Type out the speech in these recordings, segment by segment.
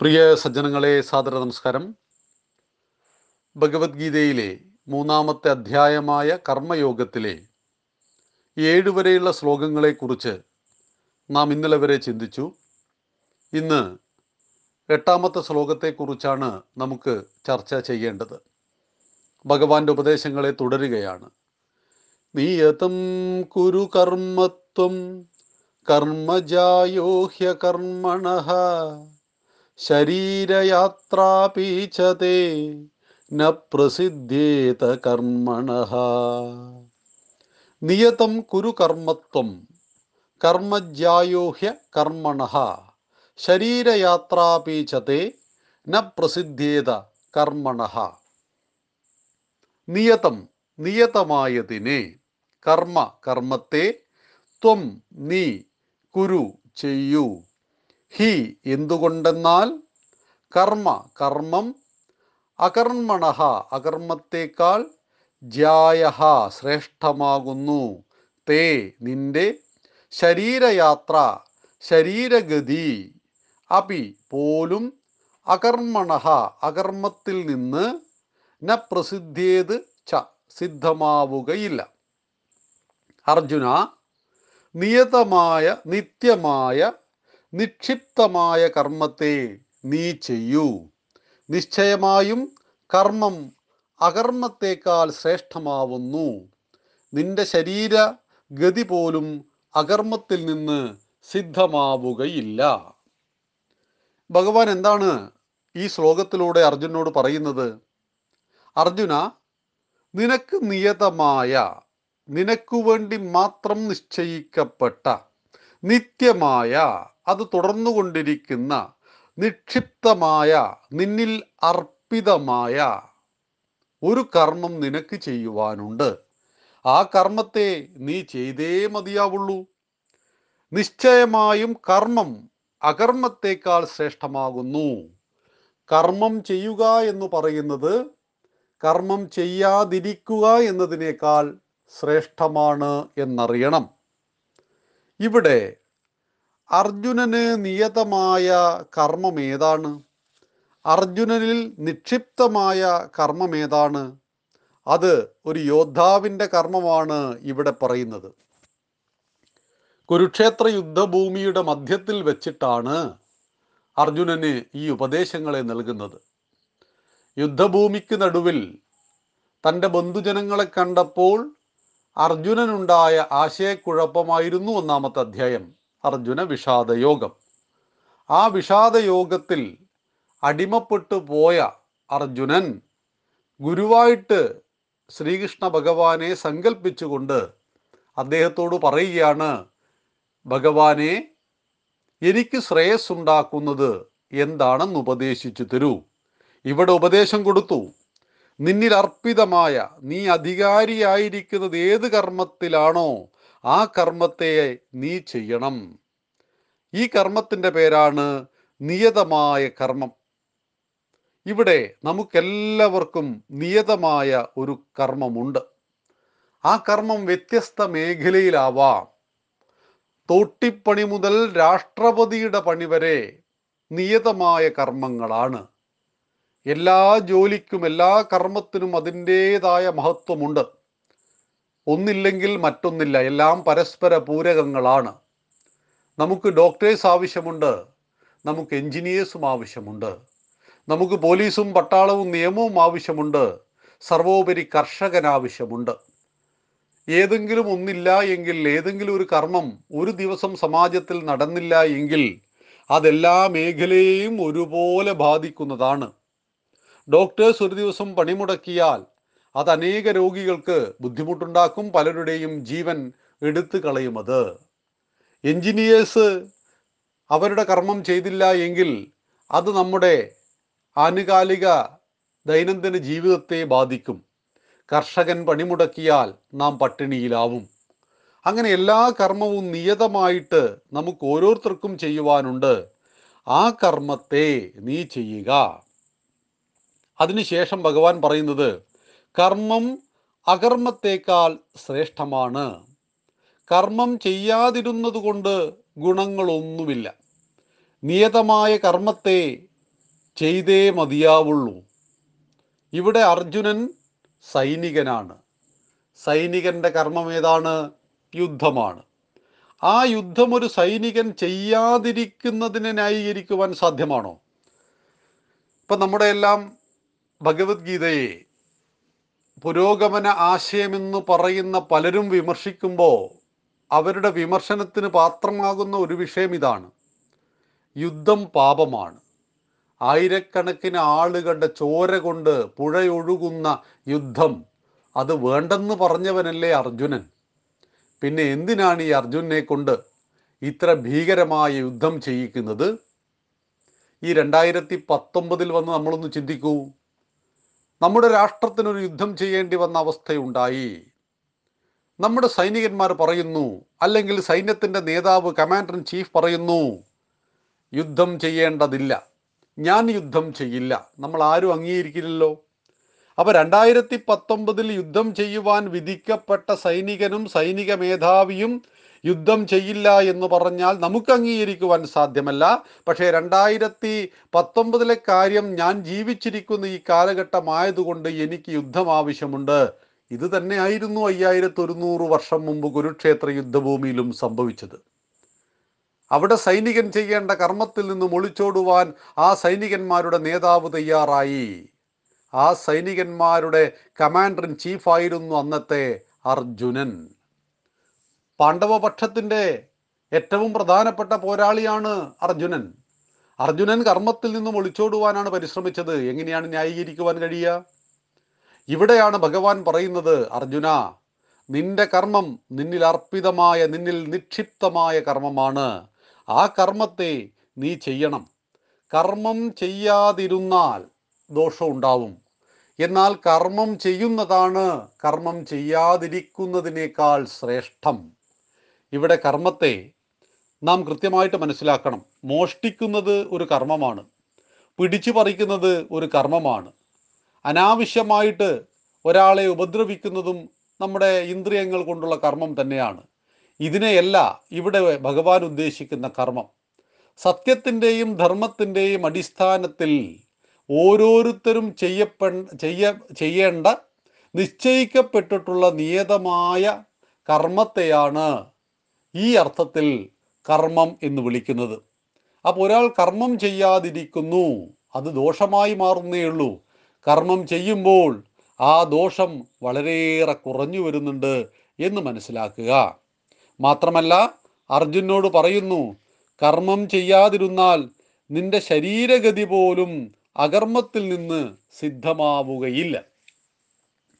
പ്രിയ സജ്ജനങ്ങളെ സാദര നമസ്കാരം. ഭഗവത്ഗീതയിലെ മൂന്നാമത്തെ അധ്യായമായ കർമ്മയോഗത്തിലെ ഏഴ് വരെയുള്ള ശ്ലോകങ്ങളെക്കുറിച്ച് നാം ഇന്നലെ വരെ ചിന്തിച്ചു. ഇന്ന് എട്ടാമത്തെ ശ്ലോകത്തെക്കുറിച്ചാണ് നമുക്ക് ചർച്ച ചെയ്യേണ്ടത്. ഭഗവാന്റെ ഉപദേശങ്ങളെ തുടരുകയാണ്. നിയതം കുരു കർമ്മത്വം കർമ്മജായോഹ്യ കർമ്മണ. ശരീരയാത്രാപീച്ചതേ ന പ്രസിദ്ധേത കർമ്മണ. നിയതം കുരു കർമ്മത്വം കർമ്മജ്യായോഹ്യ കർമ്മണ. ശരീരയാത്രാപീച്ചതേ ന പ്രസിദ്ധേത കർമ്മണ. നിയതം നിയതമായതിനെ കർമ്മ കർമ്മത്തെ ത്വം നീ കുരു ചെയ്യൂ. ഹി എന്തുകൊണ്ടെന്നാൽ കർമ്മ കർമ്മം അകർമ്മണഹ അകർമ്മത്തേക്കാൾ ജ്യായഹ ശ്രേഷ്ഠമാകുന്നു. തേ നിന്റെ ശരീരയാത്ര ശരീരഗതി. അപി പോലും അകർമ്മണഹ അകർമ്മത്തിൽ നിന്ന് ന പ്രസിദ്ധേത് ച സിദ്ധമാവുകയില്ല. അർജുന നിയതമായ നിത്യമായ നിക്ഷിപ്തമായ കർമ്മത്തെ നീ ചെയ്യൂ. നിശ്ചയമായും കർമ്മം അകർമ്മത്തേക്കാൾ ശ്രേഷ്ഠമാവുന്നു. നിന്റെ ശരീര ഗതി പോലും അകർമ്മത്തിൽ നിന്ന് സിദ്ധമാവുകയില്ല. ഭഗവാൻ എന്താണ് ഈ ശ്ലോകത്തിലൂടെ അർജുനോട് പറയുന്നത്? അർജുന നിനക്ക് നിയതമായ നിനക്കു വേണ്ടി മാത്രം നിശ്ചയിക്കപ്പെട്ട നിത്യമായ അത് തുടർന്നുകൊണ്ടിരിക്കുന്ന നിക്ഷിപ്തമായ നിന്നിൽ അർപ്പിതമായ ഒരു കർമ്മം നിനക്ക് ചെയ്യുവാനുണ്ട്. ആ കർമ്മത്തെ നീ ചെയ്തേ മതിയാവുള്ളൂ. നിശ്ചയമായും കർമ്മം അകർമ്മത്തേക്കാൾ ശ്രേഷ്ഠമാകുന്നു. കർമ്മം ചെയ്യുക എന്ന് പറയുന്നത് കർമ്മം ചെയ്യാതിരിക്കുക എന്നതിനേക്കാൾ ശ്രേഷ്ഠമാണ് എന്നറിയണം. ഇവിടെ അർജുനന് നിയതമായ കർമ്മം ഏതാണ്? അർജുനനിൽ നിക്ഷിപ്തമായ കർമ്മം ഏതാണ്? അത് ഒരു യോദ്ധാവിന്റെ കർമ്മമാണ് ഇവിടെ പറയുന്നത്. കുരുക്ഷേത്ര യുദ്ധഭൂമിയുടെ മധ്യത്തിൽ വെച്ചിട്ടാണ് അർജുനന് ഈ ഉപദേശങ്ങളെ നൽകുന്നത്. യുദ്ധഭൂമിക്ക് നടുവിൽ തന്റെ ബന്ധുജനങ്ങളെ കണ്ടപ്പോൾ അർജുനനുണ്ടായ ആശയക്കുഴപ്പമായിരുന്നു ഒന്നാമത്തെ അധ്യായം അർജുന വിഷാദയോഗം. ആ വിഷാദയോഗത്തിൽ അടിമപ്പെട്ടു പോയ അർജുനൻ ഗുരുവായിട്ട് ശ്രീകൃഷ്ണ ഭഗവാനെ സങ്കല്പിച്ചുകൊണ്ട് അദ്ദേഹത്തോട് പറയുകയാണ് ഭഗവാനെ എനിക്ക് ശ്രേയസ് ഉണ്ടാക്കുന്നത് എന്താണെന്ന് ഉപദേശിച്ചു തരൂ. ഇവിടെ ഉപദേശം കൊടുത്തു. നിന്നിൽ അർപ്പിതമായ നീ അധികാരിയായിരിക്കുന്നത് ഏത് കർമ്മത്തിലാണോ ആ കർമ്മത്തെ നീ ചെയ്യണം. ഈ കർമ്മത്തിന്റെ പേരാണ് നിയതമായ കർമ്മം. ഇവിടെ നമുക്കെല്ലാവർക്കും നിയതമായ ഒരു കർമ്മമുണ്ട്. ആ കർമ്മം വ്യത്യസ്ത മേഖലയിലാവാം. തോട്ടിപ്പണി മുതൽ രാഷ്ട്രപതിയുടെ പണി വരെ നിയതമായ കർമ്മങ്ങളാണ്. എല്ലാ ജോലിക്കും എല്ലാ കർമ്മത്തിനും അതിന്റേതായ മഹത്വമുണ്ട്. ഒന്നില്ലെങ്കിൽ മറ്റൊന്നില്ല. എല്ലാം പരസ്പര പൂരകങ്ങളാണ്. നമുക്ക് ഡോക്ടേഴ്സ് ആവശ്യമുണ്ട്. നമുക്ക് എൻജിനീയേഴ്സും ആവശ്യമുണ്ട്. നമുക്ക് പോലീസും പട്ടാളവും നിയമവും ആവശ്യമുണ്ട്. സർവോപരി കർഷകൻ ആവശ്യമുണ്ട്. ഏതെങ്കിലും ഒന്നില്ല എങ്കിൽ ഏതെങ്കിലും ഒരു കർമ്മം ഒരു ദിവസം സമാജത്തിൽ നടന്നില്ല എങ്കിൽ അതെല്ലാ മേഖലയെയും ഒരുപോലെ ബാധിക്കുന്നതാണ്. ഡോക്ടേഴ്സ് ഒരു ദിവസം പണിമുടക്കിയാൽ അത് അനേക രോഗികൾക്ക് ബുദ്ധിമുട്ടുണ്ടാക്കും പലരുടെയും ജീവൻ എടുത്തു കളയുമത് എൻജിനീയേഴ്സ് അവരുടെ കർമ്മം ചെയ്തില്ല എങ്കിൽ അത് നമ്മുടെ ആനുകാലിക ദൈനംദിന ജീവിതത്തെ ബാധിക്കും. കർഷകൻ പണിമുടക്കിയാൽ നാം പട്ടിണിയിലാവും. അങ്ങനെ എല്ലാ കർമ്മവും നിയതമായിട്ട് നമുക്ക് ഓരോരുത്തർക്കും ചെയ്യുവാനുണ്ട്. ആ കർമ്മത്തെ നീ ചെയ്യുക. അതിനുശേഷം ഭഗവാൻ പറയുന്നത് കർമ്മം അകർമ്മത്തേക്കാൾ ശ്രേഷ്ഠമാണ്. കർമ്മം ചെയ്യാതിരുന്നത് കൊണ്ട് ഗുണങ്ങളൊന്നുമില്ല. നിയതമായ കർമ്മത്തെ ചെയ്തേ മതിയാവുള്ളൂ. ഇവിടെ അർജുനൻ സൈനികനാണ്. സൈനികന്റെ കർമ്മം ഏതാണ്? യുദ്ധമാണ്. ആ യുദ്ധം ഒരു സൈനികൻ ചെയ്യാതിരിക്കുന്നതിനെ ന്യായീകരിക്കുവാൻ സാധ്യമാണോ? ഇപ്പം നമ്മുടെ എല്ലാം ഭഗവത്ഗീതയെ പുരോഗമന ആശയമെന്ന് പറയുന്ന പലരും വിമർശിക്കുമ്പോൾ അവരുടെ വിമർശനത്തിന് പാത്രമാകുന്ന ഒരു വിഷയം ഇതാണ്. യുദ്ധം പാപമാണ്. ആയിരക്കണക്കിന് ആളുകളുടെ ചോര കൊണ്ട് പുഴയൊഴുകുന്ന യുദ്ധം അത് വേണ്ടെന്ന് പറഞ്ഞവനല്ലേ അർജുനൻ? പിന്നെ എന്തിനാണ് ഈ അർജുനെ കൊണ്ട് ഇത്ര ഭീകരമായ യുദ്ധം ചെയ്യിക്കുന്നത്? ഈ രണ്ടായിരത്തി പത്തൊമ്പതിൽ വന്ന് നമ്മളൊന്ന് ചിന്തിക്കൂ. നമ്മുടെ രാഷ്ട്രത്തിനൊരു യുദ്ധം ചെയ്യേണ്ടി വന്ന അവസ്ഥയുണ്ടായി. നമ്മുടെ സൈനികന്മാർ പറയുന്നു അല്ലെങ്കിൽ സൈന്യത്തിന്റെ നേതാവ് കമാൻഡർ ഇൻ ചീഫ് പറയുന്നു യുദ്ധം ചെയ്യേണ്ടതില്ല. ഞാൻ യുദ്ധം ചെയ്യില്ല. നമ്മൾ ആരും അംഗീകരിക്കില്ലല്ലോ. അപ്പോൾ രണ്ടായിരത്തി പത്തൊമ്പതിൽ യുദ്ധം ചെയ്യുവാൻ വിധിക്കപ്പെട്ട സൈനികനും സൈനിക മേധാവിയും യുദ്ധം ചെയ്യില്ല എന്ന് പറഞ്ഞാൽ നമുക്ക് അംഗീകരിക്കുവാൻ സാധ്യമല്ല. പക്ഷേ രണ്ടായിരത്തി പത്തൊമ്പതിലെ കാര്യം ഞാൻ ജീവിച്ചിരിക്കുന്ന ഈ കാലഘട്ടമായതുകൊണ്ട് എനിക്ക് യുദ്ധം ആവശ്യമുണ്ട്. ഇത് തന്നെയായിരുന്നു അയ്യായിരത്തി ഒരുന്നൂറ് വർഷം മുമ്പ് കുരുക്ഷേത്ര യുദ്ധഭൂമിയിലും സംഭവിച്ചത്. അവിടെ സൈനികൻ ചെയ്യേണ്ട കർമ്മത്തിൽ നിന്ന് ഒളിച്ചോടുവാൻ ആ സൈനികന്മാരുടെ നേതാവ് തയ്യാറായി. ആ സൈനികന്മാരുടെ കമാൻഡർ ഇൻ ചീഫ് ആയിരുന്നു അന്നത്തെ അർജുനൻ. പാണ്ഡവപക്ഷത്തിന്റെ ഏറ്റവും പ്രധാനപ്പെട്ട പോരാളിയാണ് അർജുനൻ. അർജുനൻ കർമ്മത്തിൽ നിന്നും ഒളിച്ചോടുവാനാണ് പരിശ്രമിച്ചത്. എങ്ങനെയാണ് ന്യായീകരിക്കുവാൻ കഴിയുക? ഇവിടെയാണ് ഭഗവാൻ പറയുന്നത് അർജുന നിന്റെ കർമ്മം നിന്നിൽ അർപ്പിതമായ നിന്നിൽ നിക്ഷിപ്തമായ കർമ്മമാണ്. ആ കർമ്മത്തെ നീ ചെയ്യണം. കർമ്മം ചെയ്യാതിരുന്നാൽ ദോഷമുണ്ടാവും എന്നാൽ കർമ്മം ചെയ്യുന്നതാണ് കർമ്മം ചെയ്യാതിരിക്കുന്നതിനേക്കാൾ ശ്രേഷ്ഠം. ഇവിടെ കർമ്മത്തെ നാം കൃത്യമായിട്ട് മനസ്സിലാക്കണം. മോഷ്ടിക്കുന്നത് ഒരു കർമ്മമാണ്. പിടിച്ചു പറിക്കുന്നത് ഒരു കർമ്മമാണ്. അനാവശ്യമായിട്ട് ഒരാളെ ഉപദ്രവിക്കുന്നതും നമ്മുടെ ഇന്ദ്രിയങ്ങൾ കൊണ്ടുള്ള കർമ്മം തന്നെയാണ്. ഇതിനെയല്ല ഇവിടെ ഭഗവാൻ ഉദ്ദേശിക്കുന്ന കർമ്മം. സത്യത്തിന്റെയും ധർമ്മത്തിന്റെയും അടിസ്ഥാനത്തിൽ ഓരോരുത്തരും ചെയ്യപ്പെ ചെയ്യ ചെയ്യേണ്ട നിശ്ചയിക്കപ്പെട്ടിട്ടുള്ള നിയതമായ കർമ്മത്തെയാണ് ഈ അർത്ഥത്തിൽ കർമ്മം എന്ന് വിളിക്കുന്നത്. അപ്പോൾ ഒരാൾ കർമ്മം ചെയ്യാതിരിക്കുന്നു അത് ദോഷമായി മാറുന്നേ ഉള്ളൂ. കർമ്മം ചെയ്യുമ്പോൾ ആ ദോഷം വളരെയേറെ കുറഞ്ഞു വരുന്നുണ്ട് എന്ന് മനസ്സിലാക്കുക. മാത്രമല്ല അർജുനോട് പറയുന്നു കർമ്മം ചെയ്യാതിരുന്നാൽ നിന്റെ ശരീരഗതി പോലും അകർമ്മത്തിൽ നിന്ന് സിദ്ധമാവുകയില്ല.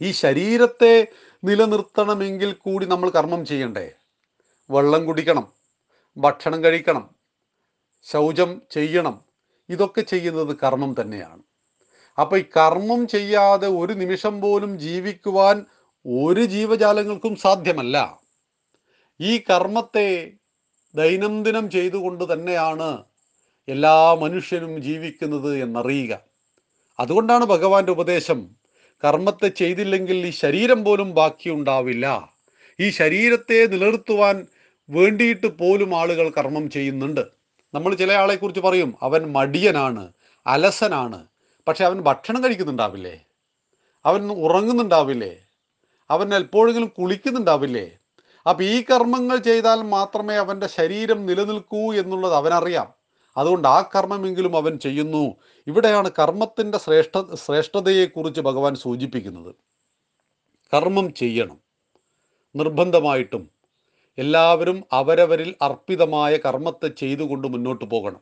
ഈ ശരീരത്തെ നിലനിർത്തണമെങ്കിൽ കൂടി നമ്മൾ കർമ്മം ചെയ്യണ്ടേ? വെള്ളം കുടിക്കണം ഭക്ഷണം കഴിക്കണം ശൗചം ചെയ്യണം. ഇതൊക്കെ ചെയ്യുന്നത് കർമ്മം തന്നെയാണ്. അപ്പോൾ ഈ കർമ്മം ചെയ്യാതെ ഒരു നിമിഷം പോലും ജീവിക്കുവാൻ ഒരു ജീവജാലങ്ങൾക്കും സാധ്യമല്ല. ഈ കർമ്മത്തെ ദൈനംദിനം ചെയ്തുകൊണ്ട് തന്നെയാണ് എല്ലാ മനുഷ്യനും ജീവിക്കുന്നത് എന്നറിയുക. അതുകൊണ്ടാണ് ഭഗവാന്റെ ഉപദേശം കർമ്മത്തെ ചെയ്തില്ലെങ്കിൽ ഈ ശരീരം പോലും ബാക്കിയുണ്ടാവില്ല ഈ ശരീരത്തെ നിലനിർത്തുവാൻ വേണ്ടിയിട്ട് പോലും ആളുകൾ കർമ്മം ചെയ്യുന്നുണ്ട്. നമ്മൾ ചില ആളെക്കുറിച്ച് പറയും അവൻ മടിയനാണ് അലസനാണ് പക്ഷെ അവൻ ഭക്ഷണം കഴിക്കുന്നുണ്ടാവില്ലേ? അവൻ ഉറങ്ങുന്നുണ്ടാവില്ലേ? അവൻ എപ്പോഴെങ്കിലും കുളിക്കുന്നുണ്ടാവില്ലേ? അപ്പം ഈ കർമ്മങ്ങൾ ചെയ്താൽ മാത്രമേ അവന്റെ ശരീരം നിലനിൽക്കൂ എന്നുള്ളത് അവനറിയാം. അതുകൊണ്ട് ആ കർമ്മമെങ്കിലും അവൻ ചെയ്യുന്നു. ഇവിടെയാണ് കർമ്മത്തിന്റെ ശ്രേഷ്ഠ ശ്രേഷ്ഠതയെക്കുറിച്ച് ഭഗവാൻ സൂചിപ്പിക്കുന്നത്. കർമ്മം ചെയ്യണം. നിർബന്ധമായിട്ടും എല്ലാവരും അവരവരിൽ അർപ്പിതമായ കർമ്മത്തെ ചെയ്തുകൊണ്ട് മുന്നോട്ട് പോകണം.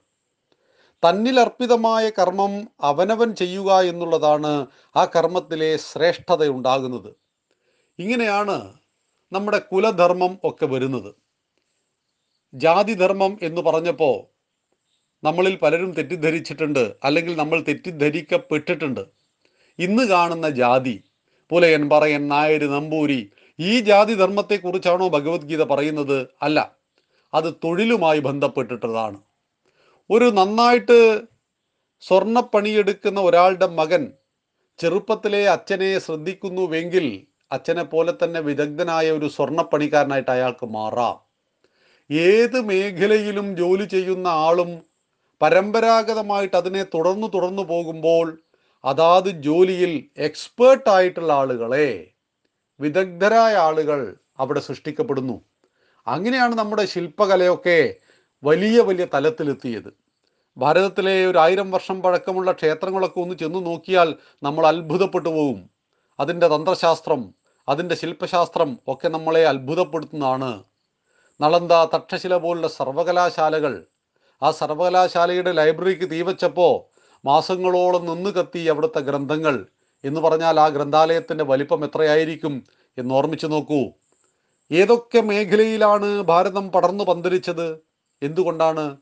തന്നിൽ അർപ്പിതമായ കർമ്മം അവനവൻ ചെയ്യുക എന്നുള്ളതാണ് ആ കർമ്മത്തിലെ ശ്രേഷ്ഠത ഉണ്ടാകുന്നത്. ഇങ്ങനെയാണ് നമ്മുടെ കുലധർമ്മം ഒക്കെ വരുന്നത്. ജാതിധർമ്മം എന്ന് പറഞ്ഞപ്പോൾ നമ്മളിൽ പലരും തെറ്റിദ്ധരിച്ചിട്ടുണ്ട് അല്ലെങ്കിൽ നമ്മൾ തെറ്റിദ്ധരിക്കപ്പെട്ടിട്ടുണ്ട്. ഇന്ന് കാണുന്ന ജാതി പുലയൻ പറയൻ നായർ നമ്പൂരി ഈ ജാതി ധർമ്മത്തെക്കുറിച്ചാണോ ഭഗവത്ഗീത പറയുന്നത്? അല്ല. അത് തൊഴിലുമായി ബന്ധപ്പെട്ടിട്ടതാണ്. ഒരു നന്നായിട്ട് സ്വർണപ്പണിയെടുക്കുന്ന ഒരാളുടെ മകൻ ചെറുപ്പത്തിലെ അച്ഛനെ ശ്രദ്ധിക്കുന്നുവെങ്കിൽ അച്ഛനെ പോലെ തന്നെ വിദഗ്ധനായ ഒരു സ്വർണപ്പണിക്കാരനായിട്ട് അയാൾക്ക് മാറാം. ഏത് മേഖലയിലും ജോലി ചെയ്യുന്ന ആളും പരമ്പരാഗതമായിട്ട് അതിനെ തുടർന്നു തുടർന്നു പോകുമ്പോൾ അതാത് ജോലിയിൽ എക്സ്പേർട്ട് ആയിട്ടുള്ള ആളുകളെ വിദഗ്ധരായ ആളുകൾ അവിടെ സൃഷ്ടിക്കപ്പെടുന്നു. അങ്ങനെയാണ് നമ്മുടെ ശില്പകലയൊക്കെ വലിയ വലിയ തലത്തിലെത്തിയത്. ഭാരതത്തിലെ ഒരു ആയിരം വർഷം പഴക്കമുള്ള ക്ഷേത്രങ്ങളൊക്കെ ഒന്ന് ചെന്ന് നോക്കിയാൽ നമ്മൾ അത്ഭുതപ്പെട്ടു പോകും. അതിന്റെ തന്ത്രശാസ്ത്രം അതിന്റെ ശില്പശാസ്ത്രം ഒക്കെ നമ്മളെ അത്ഭുതപ്പെടുത്തുന്നതാണ്. നളന്ത തക്ഷശില പോലുള്ള സർവകലാശാലകൾ ആ സർവകലാശാലയുടെ ലൈബ്രറിക്ക് തീവച്ചപ്പോൾ മാസങ്ങളോളം നിന്ന് കത്തി അവിടുത്തെ ഗ്രന്ഥങ്ങൾ. എന്ന് പറഞ്ഞാൽ ആ ഗ്രന്ഥാലയത്തിന്റെ വലിപ്പം എത്രയായിരിക്കും എന്ന് ഓർമ്മിച്ചു നോക്കൂ. ഏതൊക്കെ മേഖലയിലാണ് ഭാരതം പടർന്നു പന്തലിച്ചത്? എന്തുകൊണ്ടാണ്?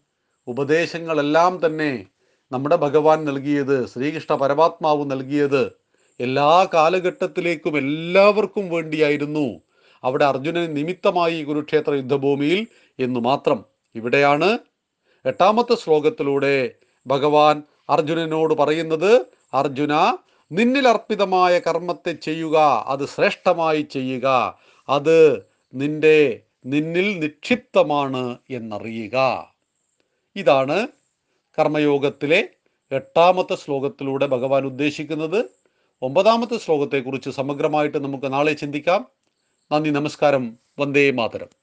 ഉപദേശങ്ങളെല്ലാം തന്നെ നമ്മുടെ ഭഗവാൻ നൽകിയത് ശ്രീകൃഷ്ണ പരമാത്മാവ് നൽകിയത് എല്ലാ കാലഘട്ടത്തിലേക്കും എല്ലാവർക്കും വേണ്ടിയായിരുന്നു. അവിടെ അർജുനൻ നിമിത്തമായി കുരുക്ഷേത്ര യുദ്ധഭൂമിയിൽ എന്ന് മാത്രം. ഇവിടെയാണ് എട്ടാമത്തെ ശ്ലോകത്തിലൂടെ ഭഗവാൻ അർജുനനോട് പറയുന്നത് അർജുന നിന്നിൽ അർപ്പിതമായ കർമ്മത്തെ ചെയ്യുക അത് ശ്രേഷ്ഠമായി ചെയ്യുക അത് നിന്റെ നിന്നിൽ നിക്ഷിപ്തമാണ് എന്നറിയുക. ഇതാണ് കർമ്മയോഗത്തിലെ എട്ടാമത്തെ ശ്ലോകത്തിലൂടെ ഭഗവാൻ ഉദ്ദേശിക്കുന്നത്. ഒമ്പതാമത്തെ ശ്ലോകത്തെക്കുറിച്ച് സമഗ്രമായിട്ട് നമുക്ക് നാളെ ചിന്തിക്കാം. നന്ദി നമസ്കാരം. വന്ദേ മാതരം.